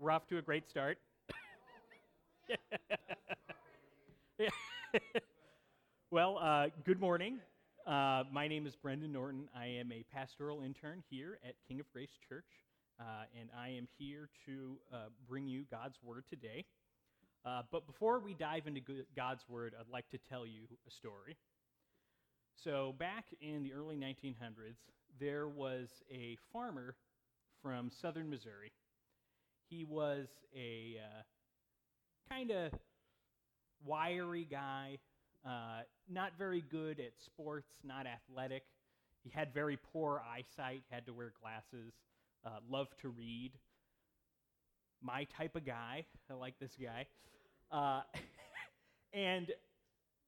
We're off to a great start. well, uh, good morning. Uh, my name is Brendan Norton. I am a pastoral intern here at King of Grace Church, uh, and I am here to uh, bring you God's Word today. Uh, but before we dive into God's Word, I'd like to tell you a story. So, back in the early 1900s, there was a farmer from southern Missouri he was a uh, kind of wiry guy, uh, not very good at sports, not athletic. He had very poor eyesight, had to wear glasses, uh, loved to read. My type of guy. I like this guy. Uh, and,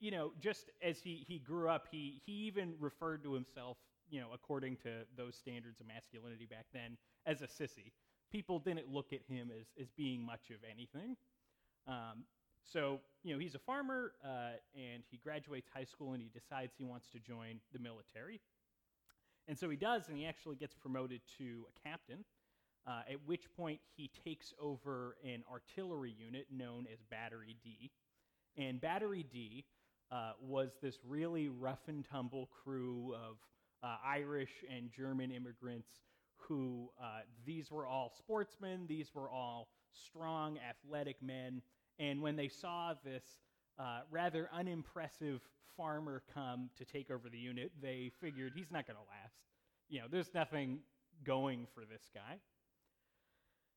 you know, just as he, he grew up, he, he even referred to himself, you know, according to those standards of masculinity back then, as a sissy people didn't look at him as, as being much of anything. Um, so, you know, he's a farmer uh, and he graduates high school and he decides he wants to join the military. And so he does, and he actually gets promoted to a captain, uh, at which point he takes over an artillery unit known as Battery D. And Battery D uh, was this really rough and tumble crew of uh, Irish and German immigrants who uh, these were all sportsmen, these were all strong, athletic men. And when they saw this uh, rather unimpressive farmer come to take over the unit, they figured he's not going to last. You know, there's nothing going for this guy.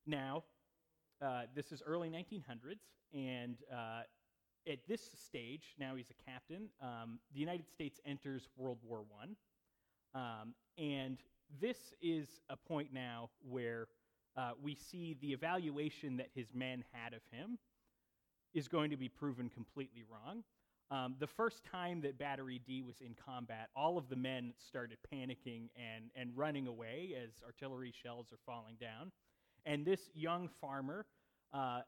Now, uh, this is early 1900s, and uh, at this stage, now he's a captain, um, the United States enters World War I. Um, and this is a point now where uh, we see the evaluation that his men had of him is going to be proven completely wrong. Um, the first time that Battery D was in combat, all of the men started panicking and, and running away as artillery shells are falling down. And this young farmer, uh,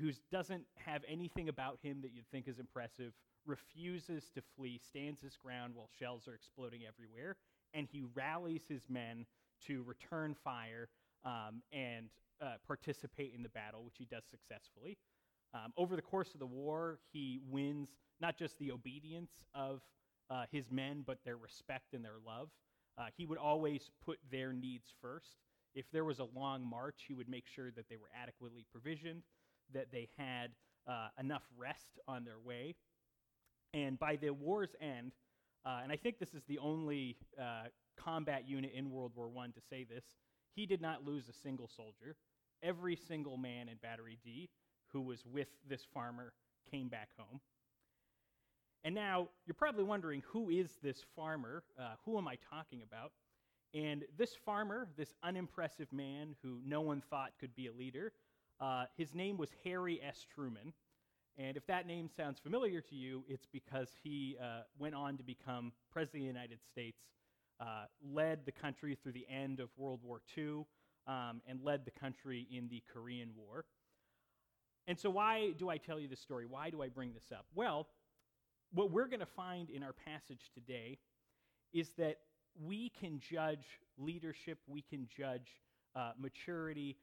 who doesn't have anything about him that you'd think is impressive, refuses to flee, stands his ground while shells are exploding everywhere, and he rallies his men to return fire um, and uh, participate in the battle, which he does successfully. Um, over the course of the war, he wins not just the obedience of uh, his men, but their respect and their love. Uh, he would always put their needs first. If there was a long march, he would make sure that they were adequately provisioned, that they had uh, enough rest on their way. And by the war's end, uh, and I think this is the only uh, combat unit in World War I to say this. He did not lose a single soldier. Every single man in Battery D who was with this farmer came back home. And now you're probably wondering who is this farmer? Uh, who am I talking about? And this farmer, this unimpressive man who no one thought could be a leader, uh, his name was Harry S. Truman. And if that name sounds familiar to you, it's because he uh, went on to become President of the United States, uh, led the country through the end of World War II, um, and led the country in the Korean War. And so, why do I tell you this story? Why do I bring this up? Well, what we're going to find in our passage today is that we can judge leadership, we can judge uh, maturity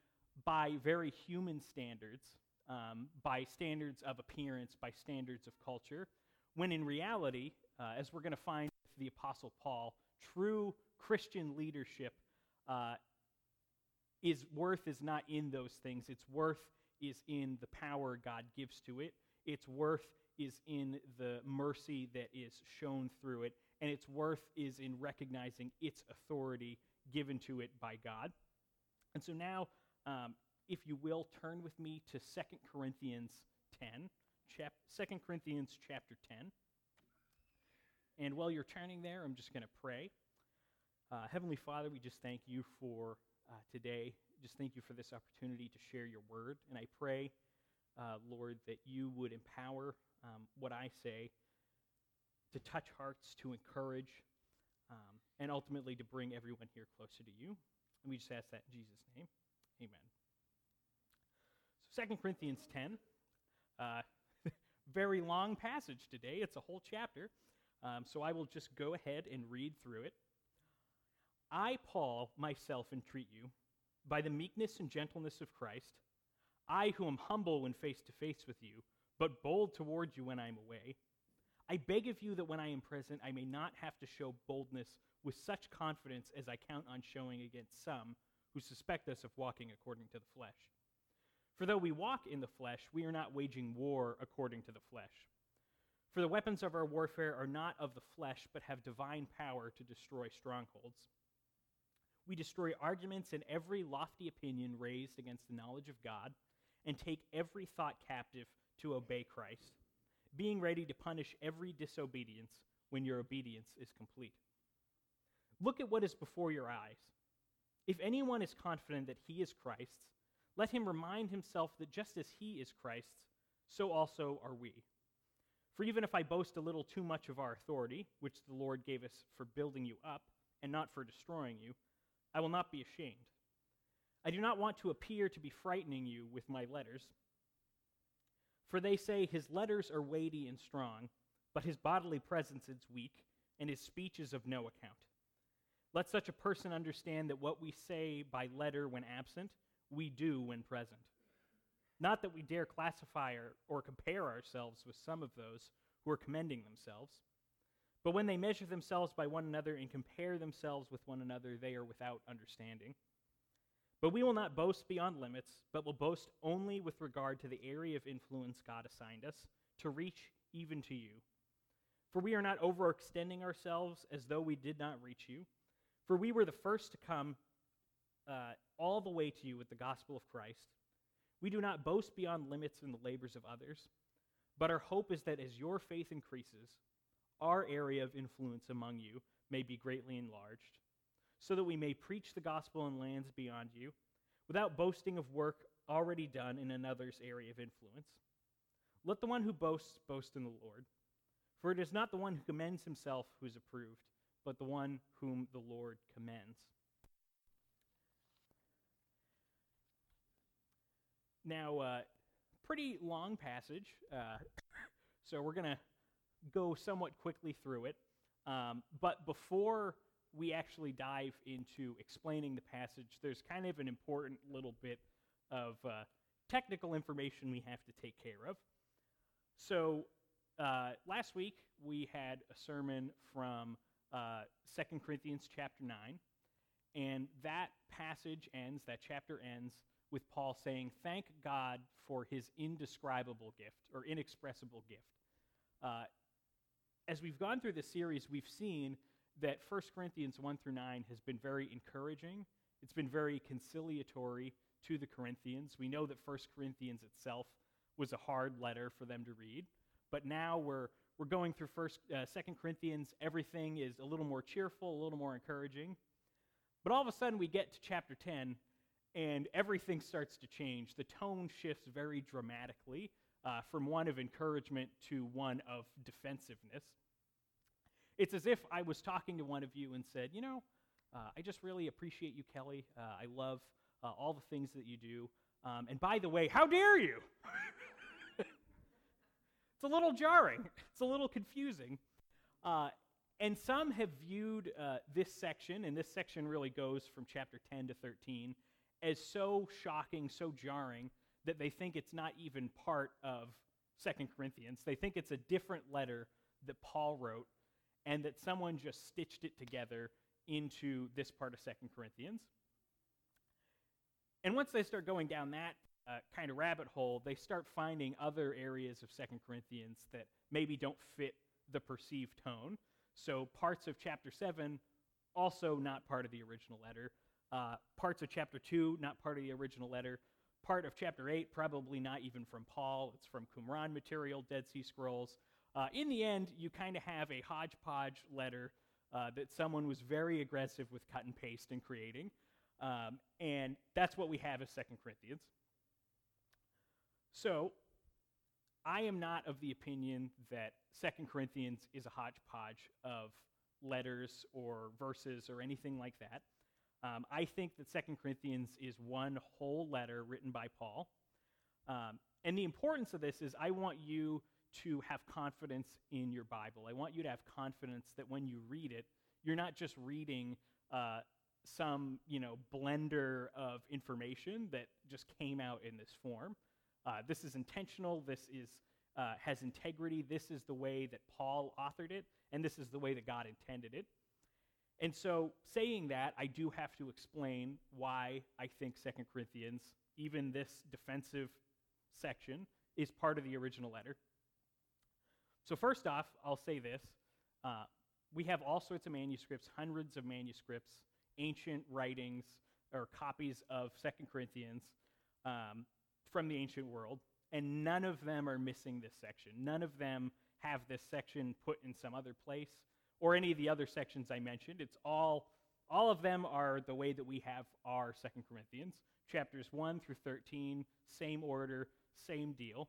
by very human standards um, by standards of appearance, by standards of culture, when in reality, uh, as we're going to find with the Apostle Paul, true Christian leadership uh, is worth is not in those things. Its worth is in the power God gives to it. Its worth is in the mercy that is shown through it. And its worth is in recognizing its authority given to it by God. And so now, um, if you will, turn with me to 2 Corinthians 10, chap- 2 Corinthians chapter 10. And while you're turning there, I'm just going to pray. Uh, Heavenly Father, we just thank you for uh, today. Just thank you for this opportunity to share your word. And I pray, uh, Lord, that you would empower um, what I say to touch hearts, to encourage, um, and ultimately to bring everyone here closer to you. And we just ask that in Jesus' name. Amen. So 2 Corinthians 10, uh, very long passage today. It's a whole chapter. Um, so I will just go ahead and read through it. I, Paul, myself entreat you, by the meekness and gentleness of Christ, I who am humble when face to face with you, but bold towards you when I am away. I beg of you that when I am present, I may not have to show boldness with such confidence as I count on showing against some who suspect us of walking according to the flesh. For though we walk in the flesh, we are not waging war according to the flesh. For the weapons of our warfare are not of the flesh, but have divine power to destroy strongholds. We destroy arguments and every lofty opinion raised against the knowledge of God, and take every thought captive to obey Christ, being ready to punish every disobedience when your obedience is complete. Look at what is before your eyes. If anyone is confident that he is Christ's, let him remind himself that just as he is Christ's, so also are we. For even if I boast a little too much of our authority, which the Lord gave us for building you up and not for destroying you, I will not be ashamed. I do not want to appear to be frightening you with my letters. For they say his letters are weighty and strong, but his bodily presence is weak, and his speech is of no account. Let such a person understand that what we say by letter when absent, we do when present. Not that we dare classify or, or compare ourselves with some of those who are commending themselves, but when they measure themselves by one another and compare themselves with one another, they are without understanding. But we will not boast beyond limits, but will boast only with regard to the area of influence God assigned us to reach even to you. For we are not overextending ourselves as though we did not reach you, for we were the first to come uh, all the way to you with the gospel of Christ. We do not boast beyond limits in the labors of others, but our hope is that as your faith increases, our area of influence among you may be greatly enlarged so that we may preach the gospel in lands beyond you, without boasting of work already done in another's area of influence. Let the one who boasts boast in the Lord. For it is not the one who commends himself who is approved, but the one whom the Lord commends. Now, uh, pretty long passage, uh, so we're going to go somewhat quickly through it. Um, but before we actually dive into explaining the passage, there's kind of an important little bit of uh, technical information we have to take care of. So, uh, last week we had a sermon from uh, 2 Corinthians chapter 9, and that passage ends, that chapter ends with Paul saying, Thank God for his indescribable gift or inexpressible gift. Uh, as we've gone through this series, we've seen that 1 Corinthians 1 through 9 has been very encouraging. It's been very conciliatory to the Corinthians. We know that 1 Corinthians itself was a hard letter for them to read, but now we're we're going through first uh, second corinthians everything is a little more cheerful a little more encouraging but all of a sudden we get to chapter 10 and everything starts to change the tone shifts very dramatically uh, from one of encouragement to one of defensiveness it's as if I was talking to one of you and said, you know, uh, I just really appreciate you, Kelly. Uh, I love uh, all the things that you do. Um, and by the way, how dare you? it's a little jarring, it's a little confusing. Uh, and some have viewed uh, this section, and this section really goes from chapter 10 to 13, as so shocking, so jarring, that they think it's not even part of Second Corinthians. They think it's a different letter that Paul wrote and that someone just stitched it together into this part of Second Corinthians. And once they start going down that uh, kind of rabbit hole, they start finding other areas of Second Corinthians that maybe don't fit the perceived tone. So parts of chapter 7, also not part of the original letter. Uh, parts of chapter 2, not part of the original letter. Part of chapter 8, probably not even from Paul. It's from Qumran material, Dead Sea Scrolls. Uh, in the end, you kind of have a hodgepodge letter uh, that someone was very aggressive with cut and paste and creating. Um, and that's what we have as Second Corinthians. So, I am not of the opinion that Second Corinthians is a hodgepodge of letters or verses or anything like that. Um, I think that Second Corinthians is one whole letter written by Paul. Um, and the importance of this is I want you to have confidence in your Bible. I want you to have confidence that when you read it, you're not just reading uh, some you know blender of information that just came out in this form. Uh, this is intentional. This is uh, has integrity. This is the way that Paul authored it, and this is the way that God intended it. And so, saying that, I do have to explain why I think Second Corinthians, even this defensive section, is part of the original letter. So, first off, I'll say this. Uh, we have all sorts of manuscripts, hundreds of manuscripts, ancient writings, or copies of Second Corinthians um, from the ancient world, and none of them are missing this section. None of them have this section put in some other place or any of the other sections I mentioned. It's all all of them are the way that we have our Second Corinthians, chapters 1 through 13, same order, same deal.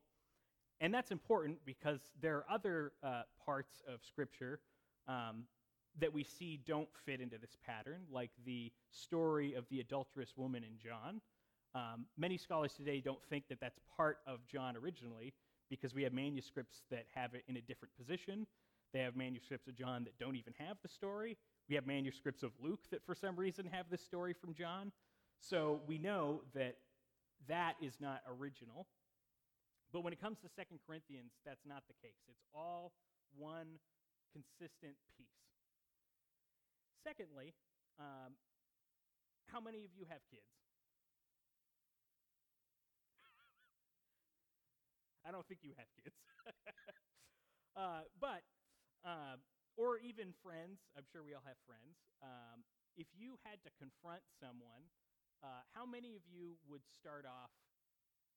And that's important because there are other uh, parts of Scripture um, that we see don't fit into this pattern, like the story of the adulterous woman in John. Um, many scholars today don't think that that's part of John originally because we have manuscripts that have it in a different position. They have manuscripts of John that don't even have the story. We have manuscripts of Luke that, for some reason, have the story from John. So we know that that is not original. But when it comes to Second Corinthians, that's not the case. It's all one consistent piece. Secondly, um, how many of you have kids? I don't think you have kids. uh, but, uh, or even friends, I'm sure we all have friends. Um, if you had to confront someone, uh, how many of you would start off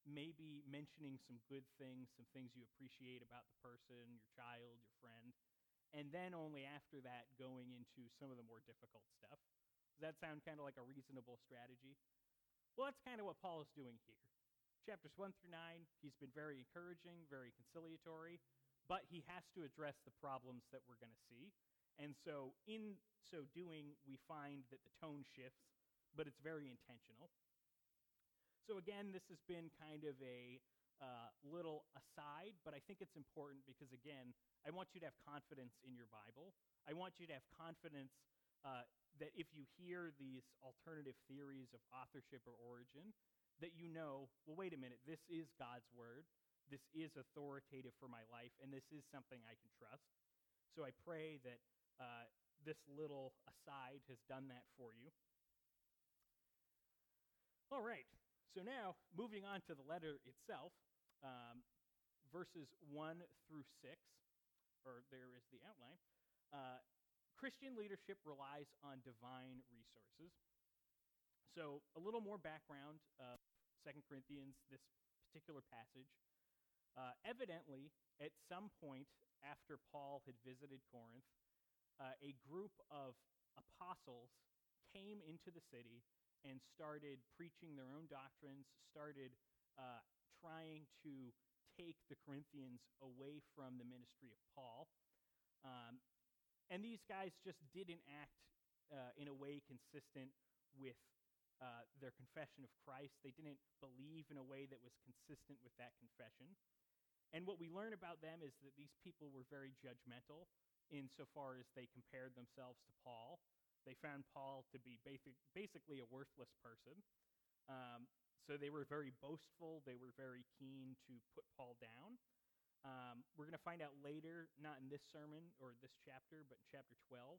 maybe mentioning some good things, some things you appreciate about the person, your child, your friend, and then only after that going into some of the more difficult stuff? Does that sound kind of like a reasonable strategy? Well, that's kind of what Paul is doing here chapters 1 through 9, he's been very encouraging, very conciliatory, but he has to address the problems that we're going to see. And so, in so doing, we find that the tone shifts, but it's very intentional. So, again, this has been kind of a uh, little aside, but I think it's important because, again, I want you to have confidence in your Bible. I want you to have confidence uh, that if you hear these alternative theories of authorship or origin, that you know, well, wait a minute, this is God's word. This is authoritative for my life, and this is something I can trust. So I pray that uh, this little aside has done that for you. All right, so now moving on to the letter itself, um, verses 1 through 6, or there is the outline. Uh, Christian leadership relies on divine resources. So, a little more background of Second Corinthians, this particular passage. Uh, evidently, at some point after Paul had visited Corinth, uh, a group of apostles came into the city and started preaching their own doctrines, started uh, trying to take the Corinthians away from the ministry of Paul. Um, and these guys just didn't act uh, in a way consistent with uh, their confession of Christ. They didn't believe in a way that was consistent with that confession. And what we learn about them is that these people were very judgmental insofar as they compared themselves to Paul. They found Paul to be basic, basically a worthless person. Um, so they were very boastful. They were very keen to put Paul down. Um, we're going to find out later, not in this sermon or this chapter, but in chapter 12,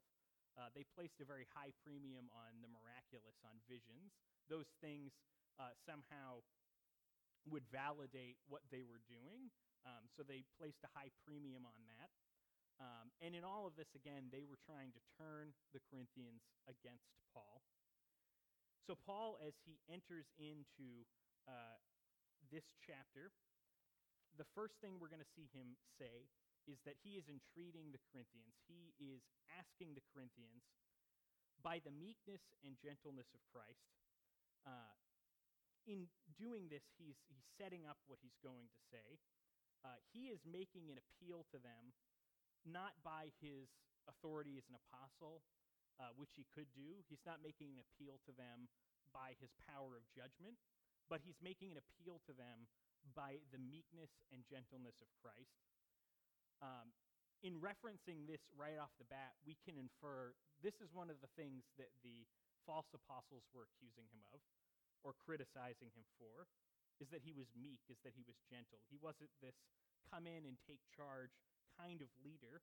uh, they placed a very high premium on the miraculous, on visions. Those things uh, somehow would validate what they were doing. Um, so they placed a high premium on that. Um, and in all of this, again, they were trying to turn the Corinthians against Paul. So, Paul, as he enters into uh, this chapter, the first thing we're going to see him say is that he is entreating the Corinthians. He is asking the Corinthians, by the meekness and gentleness of Christ, uh, in doing this, he's, he's setting up what he's going to say. Uh, he is making an appeal to them, not by his authority as an apostle, uh, which he could do. He's not making an appeal to them by his power of judgment, but he's making an appeal to them by the meekness and gentleness of Christ. Um, in referencing this right off the bat, we can infer this is one of the things that the false apostles were accusing him of or criticizing him for is that he was meek, is that he was gentle. He wasn't this come in and take charge kind of leader,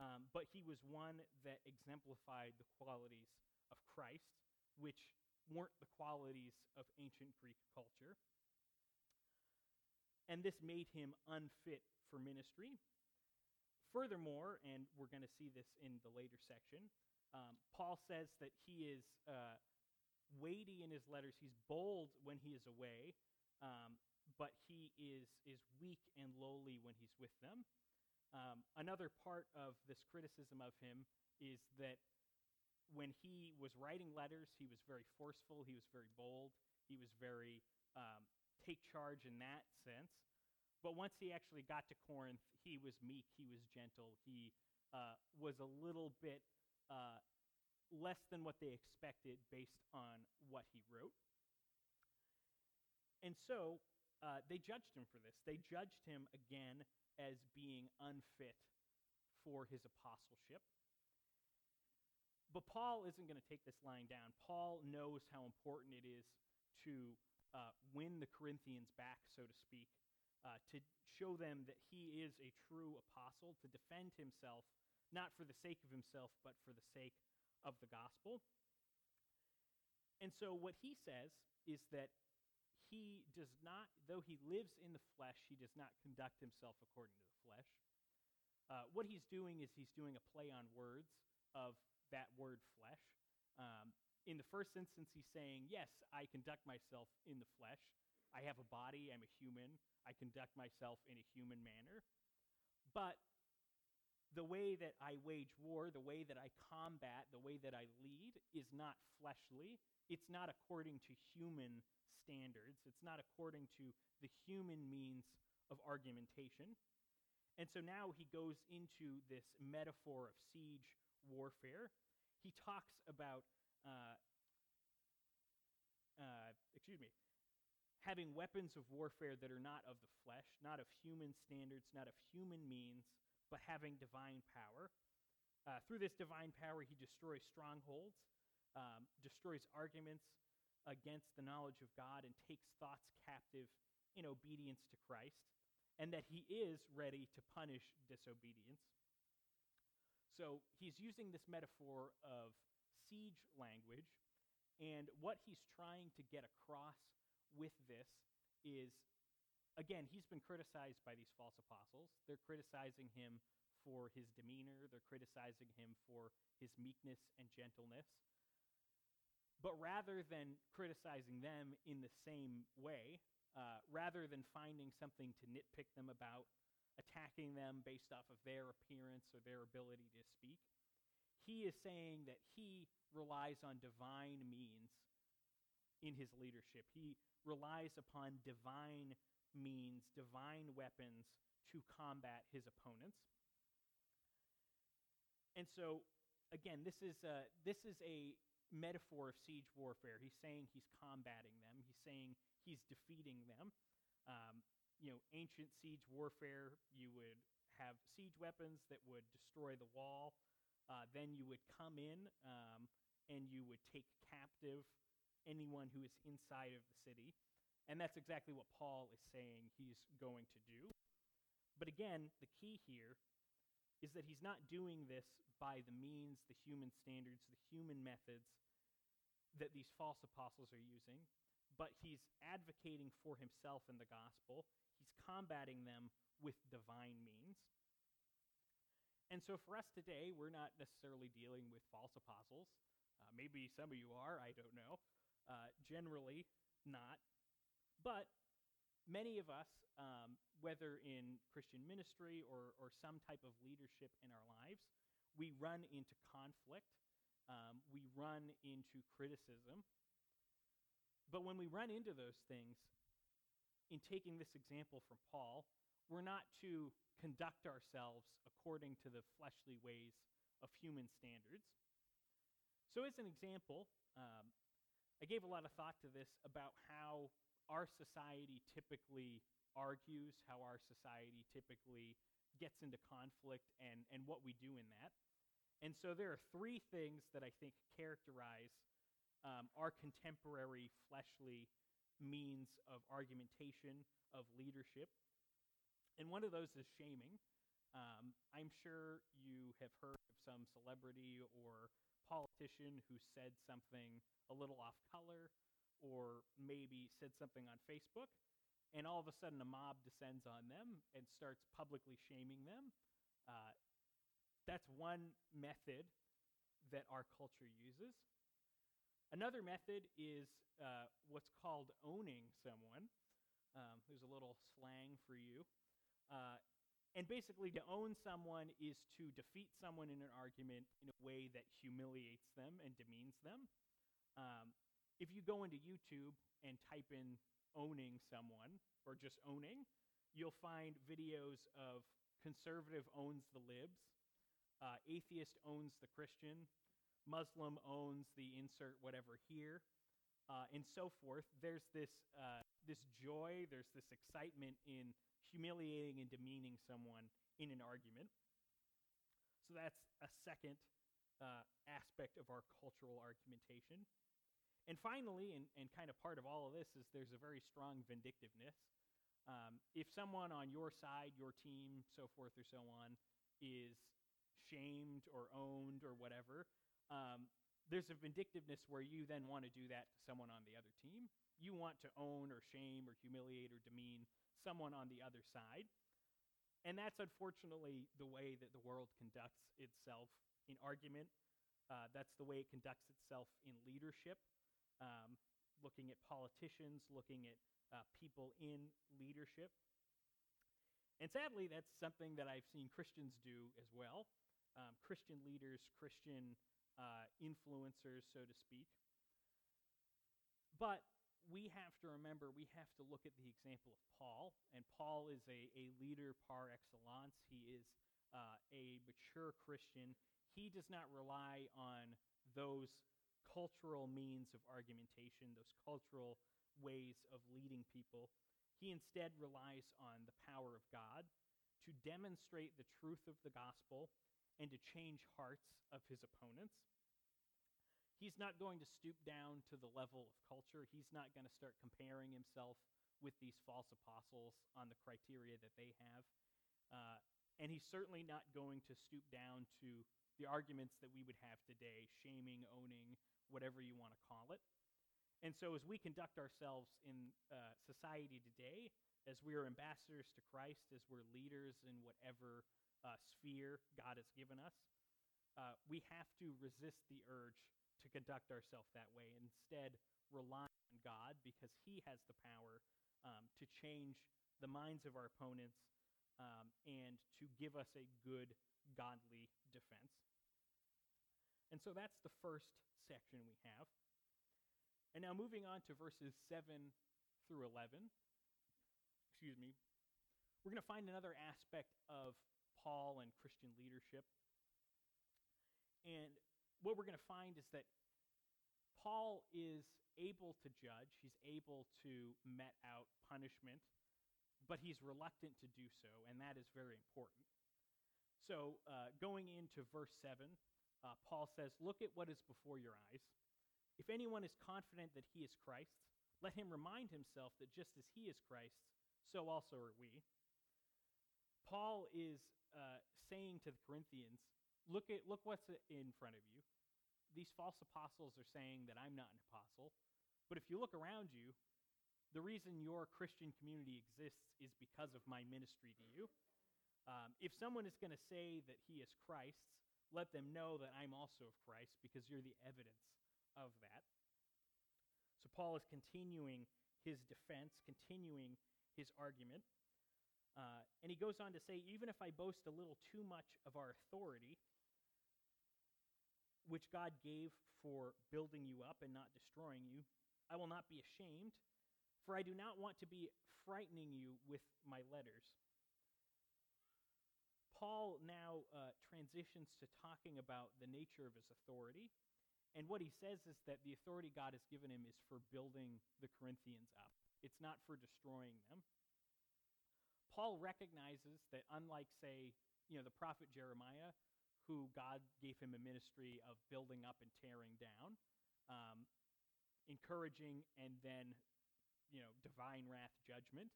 um, but he was one that exemplified the qualities of Christ, which weren't the qualities of ancient Greek culture. And this made him unfit for ministry. Furthermore, and we're going to see this in the later section, um, Paul says that he is uh, weighty in his letters. He's bold when he is away, um, but he is, is weak and lowly when he's with them. Um, another part of this criticism of him is that when he was writing letters, he was very forceful, he was very bold, he was very um, take charge in that sense. But once he actually got to Corinth, he was meek, he was gentle, he uh, was a little bit uh, less than what they expected based on what he wrote. And so uh, they judged him for this. They judged him again as being unfit for his apostleship. But Paul isn't going to take this lying down. Paul knows how important it is to uh, win the Corinthians back, so to speak, uh, to show them that he is a true apostle, to defend himself, not for the sake of himself, but for the sake of the gospel. And so what he says is that he does not, though he lives in the flesh, he does not conduct himself according to the flesh. Uh, what he's doing is he's doing a play on words of that word flesh. Um, in the first instance, he's saying, Yes, I conduct myself in the flesh. I have a body, I'm a human. I conduct myself in a human manner. But the way that I wage war, the way that I combat, the way that I lead is not fleshly. It's not according to human standards. It's not according to the human means of argumentation. And so now he goes into this metaphor of siege warfare. He talks about, uh, uh, excuse me, having weapons of warfare that are not of the flesh, not of human standards, not of human means, but having divine power. Uh, through this divine power, he destroys strongholds, um, destroys arguments, against the knowledge of God and takes thoughts captive in obedience to Christ, and that he is ready to punish disobedience. So he's using this metaphor of siege language, and what he's trying to get across with this is again, he's been criticized by these false apostles. They're criticizing him for his demeanor, they're criticizing him for his meekness and gentleness. But rather than criticizing them in the same way, uh, rather than finding something to nitpick them about, attacking them based off of their appearance or their ability to speak, he is saying that he relies on divine means in his leadership. He relies upon divine means, divine weapons to combat his opponents. And so, again, this is a, this is a metaphor of siege warfare. He's saying he's combating them. He's saying he's defeating them. Um, you know, ancient siege warfare, you would have siege weapons that would destroy the wall. Uh, then you would come in um, and you would take captive anyone who is inside of the city. And that's exactly what Paul is saying he's going to do. But again, the key here is that he's not doing this by the means, the human standards, the human methods that these false apostles are using, but he's advocating for himself in the gospel. He's combating them with divine means. And so for us today, we're not necessarily dealing with false apostles. Uh, maybe some of you are, I don't know. Uh, generally, not. But many of us, um, whether in Christian ministry or, or some type of leadership in our lives, we run into conflict um, we run into criticism. But when we run into those things, in taking this example from Paul, we're not to conduct ourselves according to the fleshly ways of human standards. So, as an example, um, I gave a lot of thought to this about how our society typically argues, how our society typically gets into conflict, and, and what we do in that. And so there are three things that I think characterize um, our contemporary fleshly means of argumentation, of leadership. And one of those is shaming. Um, I'm sure you have heard of some celebrity or politician who said something a little off color or maybe said something on Facebook, and all of a sudden a mob descends on them and starts publicly shaming them. Uh, that's one method that our culture uses. Another method is uh, what's called owning someone. Um, there's a little slang for you. Uh, and basically, to own someone is to defeat someone in an argument in a way that humiliates them and demeans them. Um, if you go into YouTube and type in owning someone or just owning, you'll find videos of conservative owns the libs, uh, atheist owns the Christian, Muslim owns the insert whatever here, uh, and so forth. There's this, uh, this joy, there's this excitement in humiliating and demeaning someone in an argument. So that's a second uh, aspect of our cultural argumentation. And finally, and, and kind of part of all of this, is there's a very strong vindictiveness. Um, if someone on your side, your team, so forth or so on, is shamed or owned or whatever, um, there's a vindictiveness where you then want to do that to someone on the other team. You want to own or shame or humiliate or demean someone on the other side. And that's unfortunately the way that the world conducts itself in argument. Uh, that's the way it conducts itself in leadership, um, looking at politicians, looking at uh, people in leadership. And sadly, that's something that I've seen Christians do as well. Um, Christian leaders, Christian uh, influencers, so to speak. But we have to remember, we have to look at the example of Paul. And Paul is a, a leader par excellence. He is uh, a mature Christian. He does not rely on those cultural means of argumentation, those cultural ways of leading people. He instead relies on the power of God to demonstrate the truth of the gospel and to change hearts of his opponents. He's not going to stoop down to the level of culture. He's not going to start comparing himself with these false apostles on the criteria that they have. Uh, and he's certainly not going to stoop down to the arguments that we would have today shaming, owning, whatever you want to call it. And so, as we conduct ourselves in uh, society today, as we are ambassadors to Christ, as we're leaders in whatever uh, sphere God has given us, uh, we have to resist the urge to conduct ourselves that way. Instead, rely on God because He has the power um, to change the minds of our opponents um, and to give us a good, godly defense. And so that's the first section we have. And now moving on to verses 7 through 11. Excuse me. We're going to find another aspect of Paul and Christian leadership. And what we're going to find is that Paul is able to judge, he's able to met out punishment, but he's reluctant to do so, and that is very important. So, uh, going into verse 7, uh, Paul says, Look at what is before your eyes. If anyone is confident that he is Christ, let him remind himself that just as he is Christ, so also are we. Paul is uh, saying to the Corinthians, look at look what's in front of you these false apostles are saying that I'm not an apostle. But if you look around you, the reason your Christian community exists is because of my ministry to you. Um, if someone is going to say that he is Christ's, let them know that I'm also of Christ because you're the evidence of that. So Paul is continuing his defense, continuing his argument. Uh, and he goes on to say, even if I boast a little too much of our authority, which God gave for building you up and not destroying you, I will not be ashamed, for I do not want to be frightening you with my letters. Paul now uh, transitions to talking about the nature of his authority. And what he says is that the authority God has given him is for building the Corinthians up, it's not for destroying them. Paul recognizes that, unlike, say, you know, the prophet Jeremiah, who God gave him a ministry of building up and tearing down. Um, encouraging and then, you know, divine wrath judgment.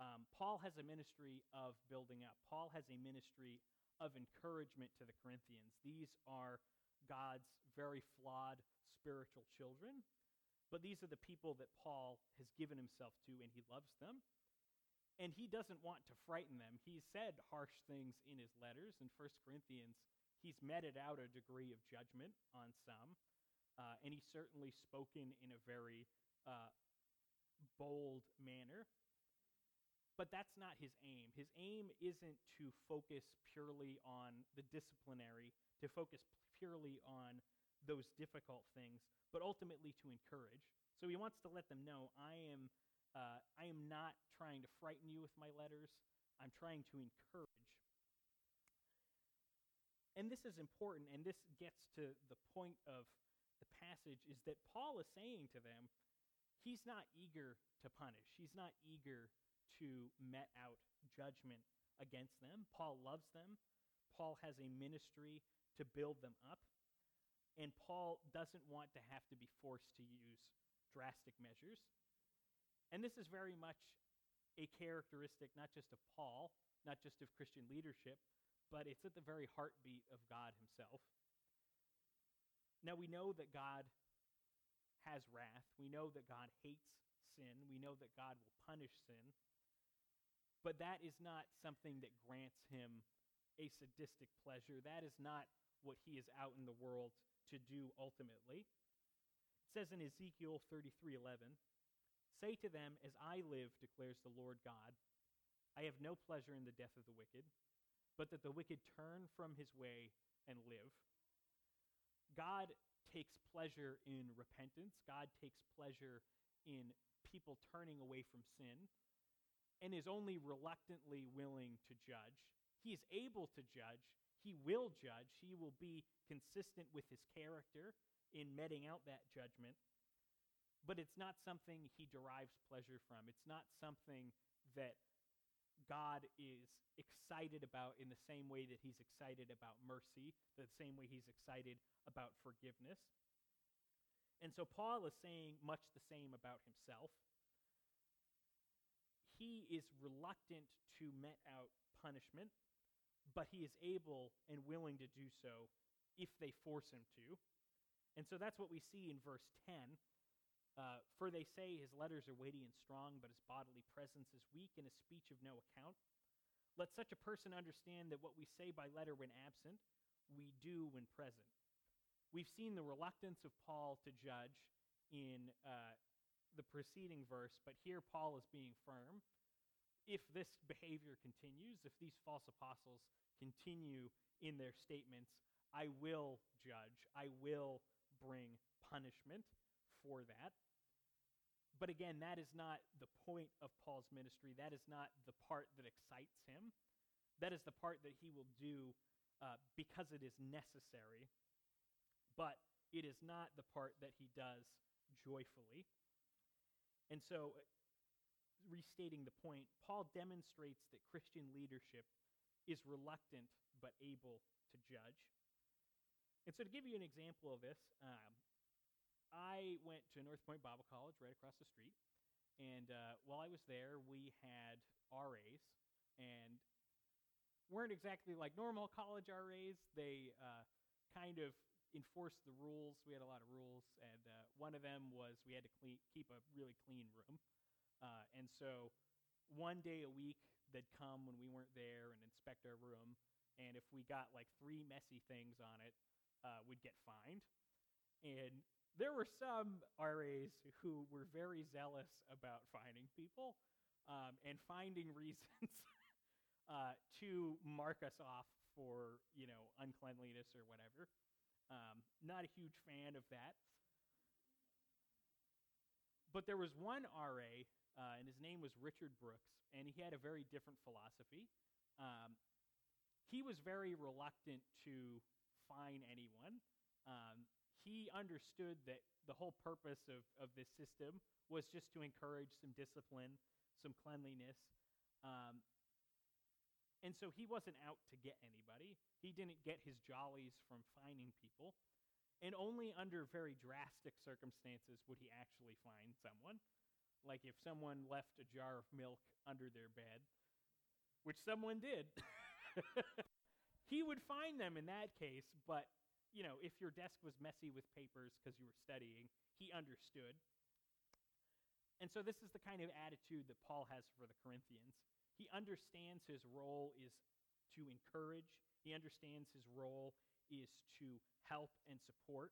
Um, Paul has a ministry of building up. Paul has a ministry of encouragement to the Corinthians. These are God's very flawed spiritual children, but these are the people that Paul has given himself to, and he loves them. And he doesn't want to frighten them. He said harsh things in his letters. In 1 Corinthians, he's meted out a degree of judgment on some, uh, and he's certainly spoken in a very uh, bold manner. But that's not his aim. His aim isn't to focus purely on the disciplinary, to focus purely on those difficult things, but ultimately to encourage. So he wants to let them know I am, uh, I am not trying to frighten you with my letters, I'm trying to encourage. And this is important, and this gets to the point of the passage is that Paul is saying to them, he's not eager to punish, he's not eager to met out judgment against them. Paul loves them. Paul has a ministry to build them up. And Paul doesn't want to have to be forced to use drastic measures. And this is very much a characteristic not just of Paul, not just of Christian leadership, but it's at the very heartbeat of God Himself. Now, we know that God has wrath. We know that God hates sin. We know that God will punish sin. But that is not something that grants him a sadistic pleasure. That is not what he is out in the world to do ultimately. It says in Ezekiel 33:11, "Say to them, as I live, declares the Lord God, I have no pleasure in the death of the wicked, but that the wicked turn from his way and live." God takes pleasure in repentance. God takes pleasure in people turning away from sin and is only reluctantly willing to judge. He is able to judge. He will judge. He will be consistent with his character in meting out that judgment. But it's not something he derives pleasure from. It's not something that God is excited about in the same way that he's excited about mercy, the same way he's excited about forgiveness. And so Paul is saying much the same about himself he is reluctant to met out punishment, but he is able and willing to do so if they force him to. And so that's what we see in verse 10. Uh, For they say his letters are weighty and strong, but his bodily presence is weak and his speech of no account. Let such a person understand that what we say by letter when absent, we do when present. We've seen the reluctance of Paul to judge in uh, the preceding verse, but here Paul is being firm. If this behavior continues, if these false apostles continue in their statements, I will judge, I will bring punishment for that. But again, that is not the point of Paul's ministry. That is not the part that excites him. That is the part that he will do uh, because it is necessary. But it is not the part that he does joyfully. And so, restating the point, Paul demonstrates that Christian leadership is reluctant but able to judge. And so, to give you an example of this, um, I went to North Point Bible College right across the street. And uh, while I was there, we had RAs, and weren't exactly like normal college RAs. They uh, kind of enforced the rules. We had a lot of rules, and uh, one of them was we had to clean, keep a really clean room. Uh, and so one day a week, they'd come when we weren't there and inspect our room. And if we got like three messy things on it, uh, we'd get fined. And there were some RAs who were very zealous about finding people um, and finding reasons uh, to mark us off for you know uncleanliness or whatever. Um, not a huge fan of that. But there was one RA, uh, and his name was Richard Brooks, and he had a very different philosophy. Um, he was very reluctant to fine anyone. Um, he understood that the whole purpose of, of this system was just to encourage some discipline, some cleanliness. Um, and so he wasn't out to get anybody. He didn't get his jollies from finding people. And only under very drastic circumstances would he actually find someone. Like if someone left a jar of milk under their bed, which someone did, he would find them in that case. But, you know, if your desk was messy with papers because you were studying, he understood. And so this is the kind of attitude that Paul has for the Corinthians. He understands his role is to encourage, he understands his role is to help and support.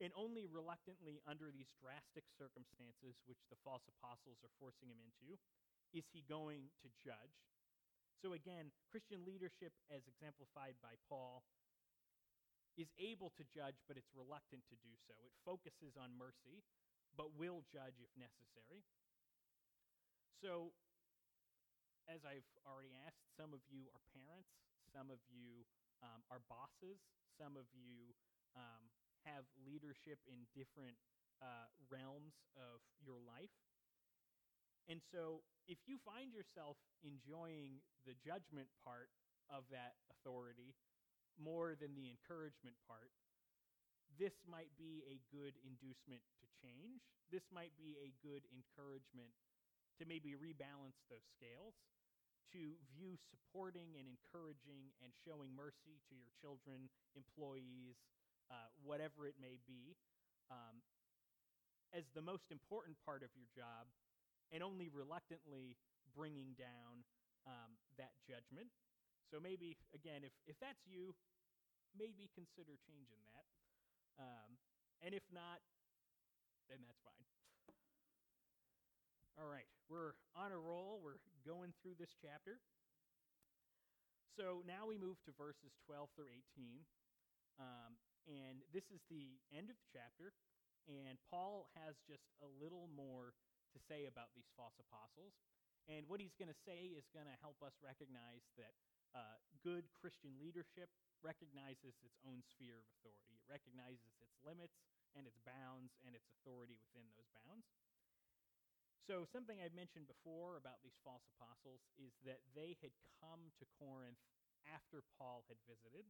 And only reluctantly, under these drastic circumstances which the false apostles are forcing him into, is he going to judge. So, again, Christian leadership, as exemplified by Paul, is able to judge, but it's reluctant to do so. It focuses on mercy, but will judge if necessary. So, as I've already asked, some of you are parents, some of you um, are bosses, some of you um, have leadership in different uh, realms of your life. And so, if you find yourself enjoying the judgment part of that authority more than the encouragement part, this might be a good inducement to change. This might be a good encouragement to maybe rebalance those scales, to view supporting and encouraging and showing mercy to your children, employees, uh, whatever it may be, um, as the most important part of your job, and only reluctantly bringing down um, that judgment. So maybe, again, if, if that's you, maybe consider changing that. Um, and if not, then that's fine. All right, we're on a roll. We're going through this chapter. So now we move to verses 12 through 18. Um, and this is the end of the chapter. And Paul has just a little more to say about these false apostles. And what he's going to say is going to help us recognize that uh, good Christian leadership recognizes its own sphere of authority. It recognizes its limits and its bounds and its authority within those bounds. So, something I've mentioned before about these false apostles is that they had come to Corinth after Paul had visited.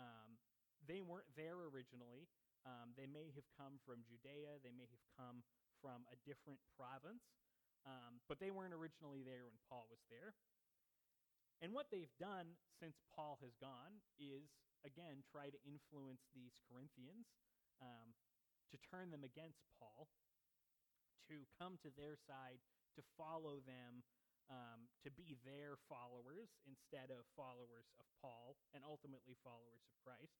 Um, they weren't there originally. Um, they may have come from Judea, they may have come from a different province, um, but they weren't originally there when Paul was there. And what they've done since Paul has gone is, again, try to influence these Corinthians um, to turn them against Paul, to come to their side, to follow them, um, to be their followers instead of followers of Paul, and ultimately followers of Christ.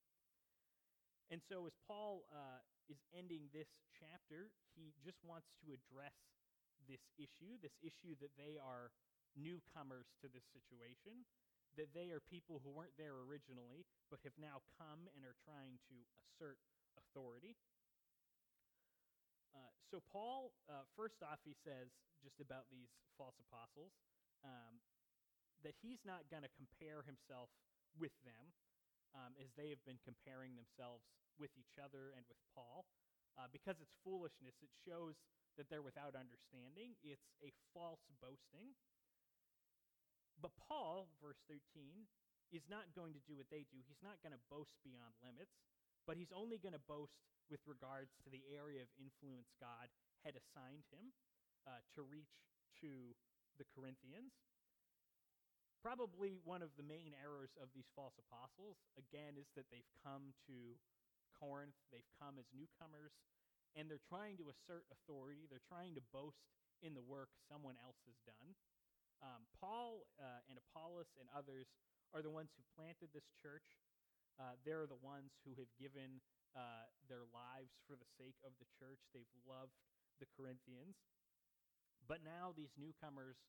And so, as Paul uh, is ending this chapter, he just wants to address this issue, this issue that they are newcomers to this situation, that they are people who weren't there originally, but have now come and are trying to assert authority. Uh, so, Paul, uh, first off, he says just about these false apostles um, that he's not going to compare himself with them um, as they have been comparing themselves with each other and with Paul. Uh, because it's foolishness, it shows that they're without understanding. It's a false boasting. But Paul, verse 13, is not going to do what they do. He's not going to boast beyond limits, but he's only going to boast with regards to the area of influence God had assigned him uh, to reach to the Corinthians. Probably one of the main errors of these false apostles, again, is that they've come to Corinth, they've come as newcomers, and they're trying to assert authority. They're trying to boast in the work someone else has done. Um, Paul uh, and Apollos and others are the ones who planted this church. Uh, they're the ones who have given uh, their lives for the sake of the church. They've loved the Corinthians. But now these newcomers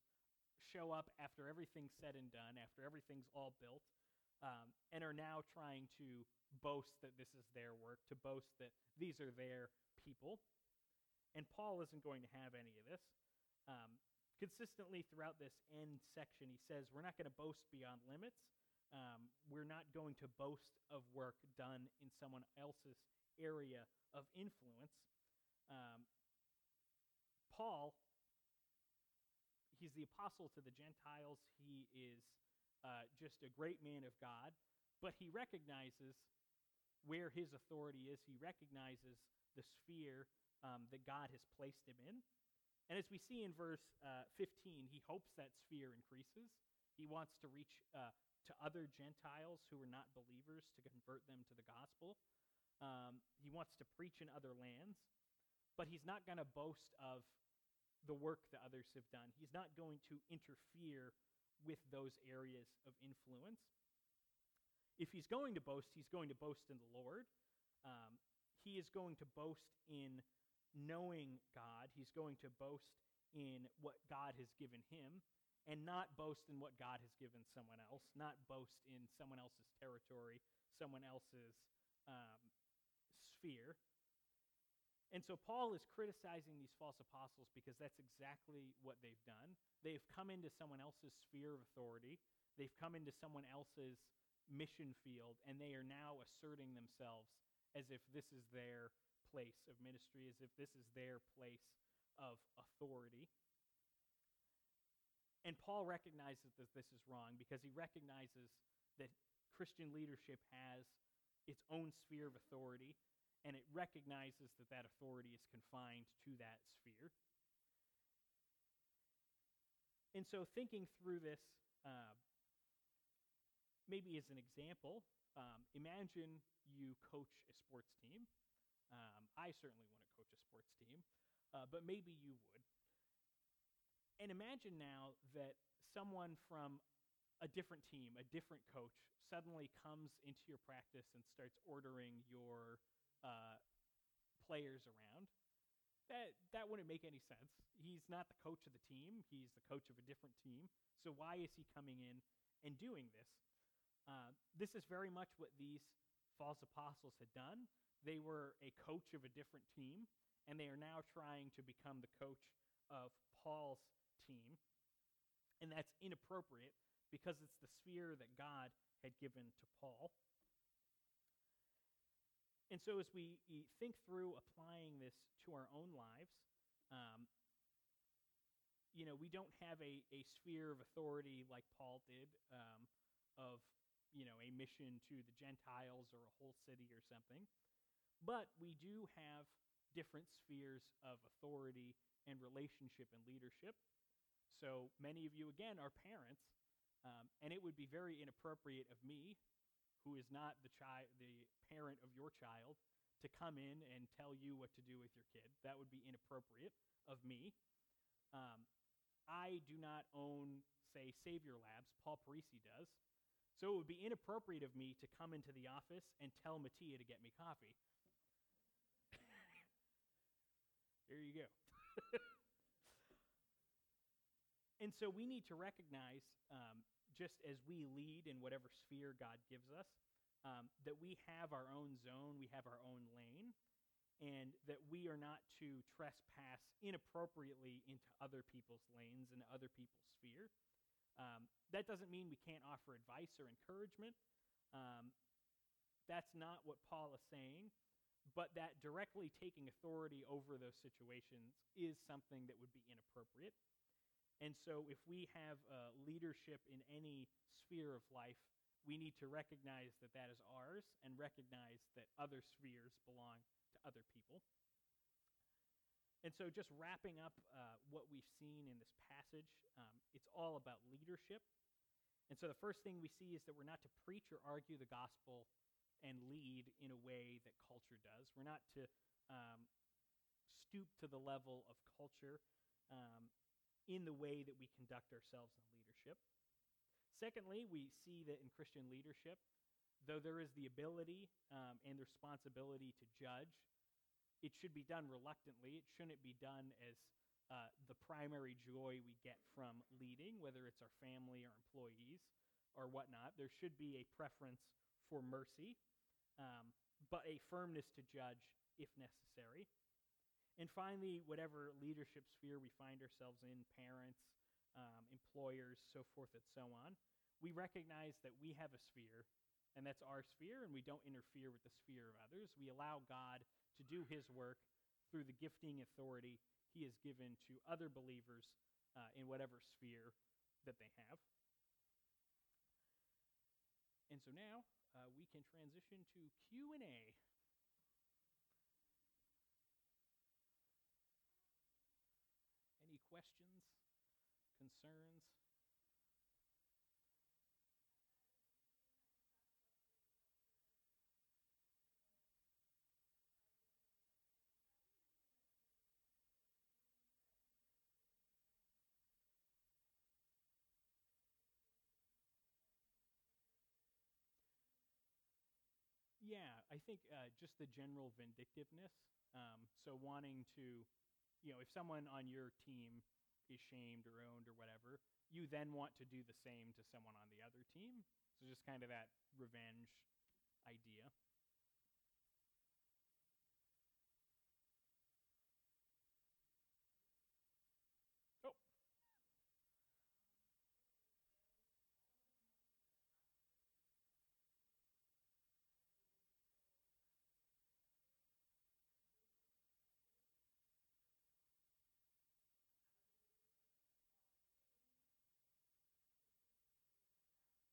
show up after everything's said and done, after everything's all built, um, and are now trying to boast that this is their work, to boast that these are their people. And Paul isn't going to have any of this. Um, consistently throughout this end section, he says, We're not going to boast beyond limits. Um, we're not going to boast of work done in someone else's area of influence. Um, Paul, he's the apostle to the Gentiles. He is uh, just a great man of God, but he recognizes where his authority is. He recognizes the sphere um, that God has placed him in. And as we see in verse uh, 15, he hopes that sphere increases. He wants to reach uh, to other Gentiles who are not believers to convert them to the gospel. Um, he wants to preach in other lands, but he's not going to boast of the work that others have done. He's not going to interfere with those areas of influence. If he's going to boast, he's going to boast in the Lord. Um, he is going to boast in knowing God. He's going to boast in what God has given him and not boast in what God has given someone else, not boast in someone else's territory, someone else's um, sphere. And so Paul is criticizing these false apostles because that's exactly what they've done. They've come into someone else's sphere of authority, they've come into someone else's mission field, and they are now asserting themselves as if this is their place of ministry, as if this is their place of authority. And Paul recognizes that this is wrong because he recognizes that Christian leadership has its own sphere of authority, and it recognizes that that authority is confined to that sphere. And so, thinking through this, uh, maybe as an example, um, imagine you coach a sports team. Um, I certainly want to coach a sports team, uh, but maybe you would. And imagine now that someone from a different team, a different coach, suddenly comes into your practice and starts ordering your uh, players around. That that wouldn't make any sense. He's not the coach of the team. He's the coach of a different team. So why is he coming in and doing this? Uh, this is very much what these false apostles had done. They were a coach of a different team, and they are now trying to become the coach of Paul's team. And that's inappropriate because it's the sphere that God had given to Paul. And so, as we think through applying this to our own lives, um, you know, we don't have a, a sphere of authority like Paul did um, of, you know, a mission to the Gentiles or a whole city or something. But we do have different spheres of authority and relationship and leadership. So many of you, again, are parents, um, and it would be very inappropriate of me, who is not the child, the parent of your child, to come in and tell you what to do with your kid. That would be inappropriate of me. Um, I do not own, say, Savior Labs. Paul Parisi does. So it would be inappropriate of me to come into the office and tell Mattia to get me coffee. There you go. And so we need to recognize, um, just as we lead in whatever sphere God gives us, um, that we have our own zone, we have our own lane, and that we are not to trespass inappropriately into other people's lanes and other people's sphere. Um, that doesn't mean we can't offer advice or encouragement. Um, that's not what Paul is saying, but that directly taking authority over those situations is something that would be inappropriate. And so, if we have uh, leadership in any sphere of life, we need to recognize that that is ours and recognize that other spheres belong to other people. And so, just wrapping up uh, what we've seen in this passage, um, it's all about leadership. And so, the first thing we see is that we're not to preach or argue the gospel and lead in a way that culture does. We're not to um, stoop to the level of culture um, in the way that we conduct ourselves in leadership. Secondly, we see that in Christian leadership, though there is the ability um, and the responsibility to judge, it should be done reluctantly. It shouldn't be done as uh, the primary joy we get from leading, whether it's our family or employees or whatnot. There should be a preference for mercy, um, but a firmness to judge if necessary. And finally, whatever leadership sphere we find ourselves in, parents, um, employers, so forth and so on, we recognize that we have a sphere, and that's our sphere, and we don't interfere with the sphere of others. We allow God to do his work through the gifting authority he has given to other believers uh, in whatever sphere that they have. And so now uh, we can transition to Q and A. Any questions, concerns? Yeah, I think uh, just the general vindictiveness. Um, so wanting to, you know, if someone on your team is shamed or owned or whatever, you then want to do the same to someone on the other team. So just kind of that revenge idea.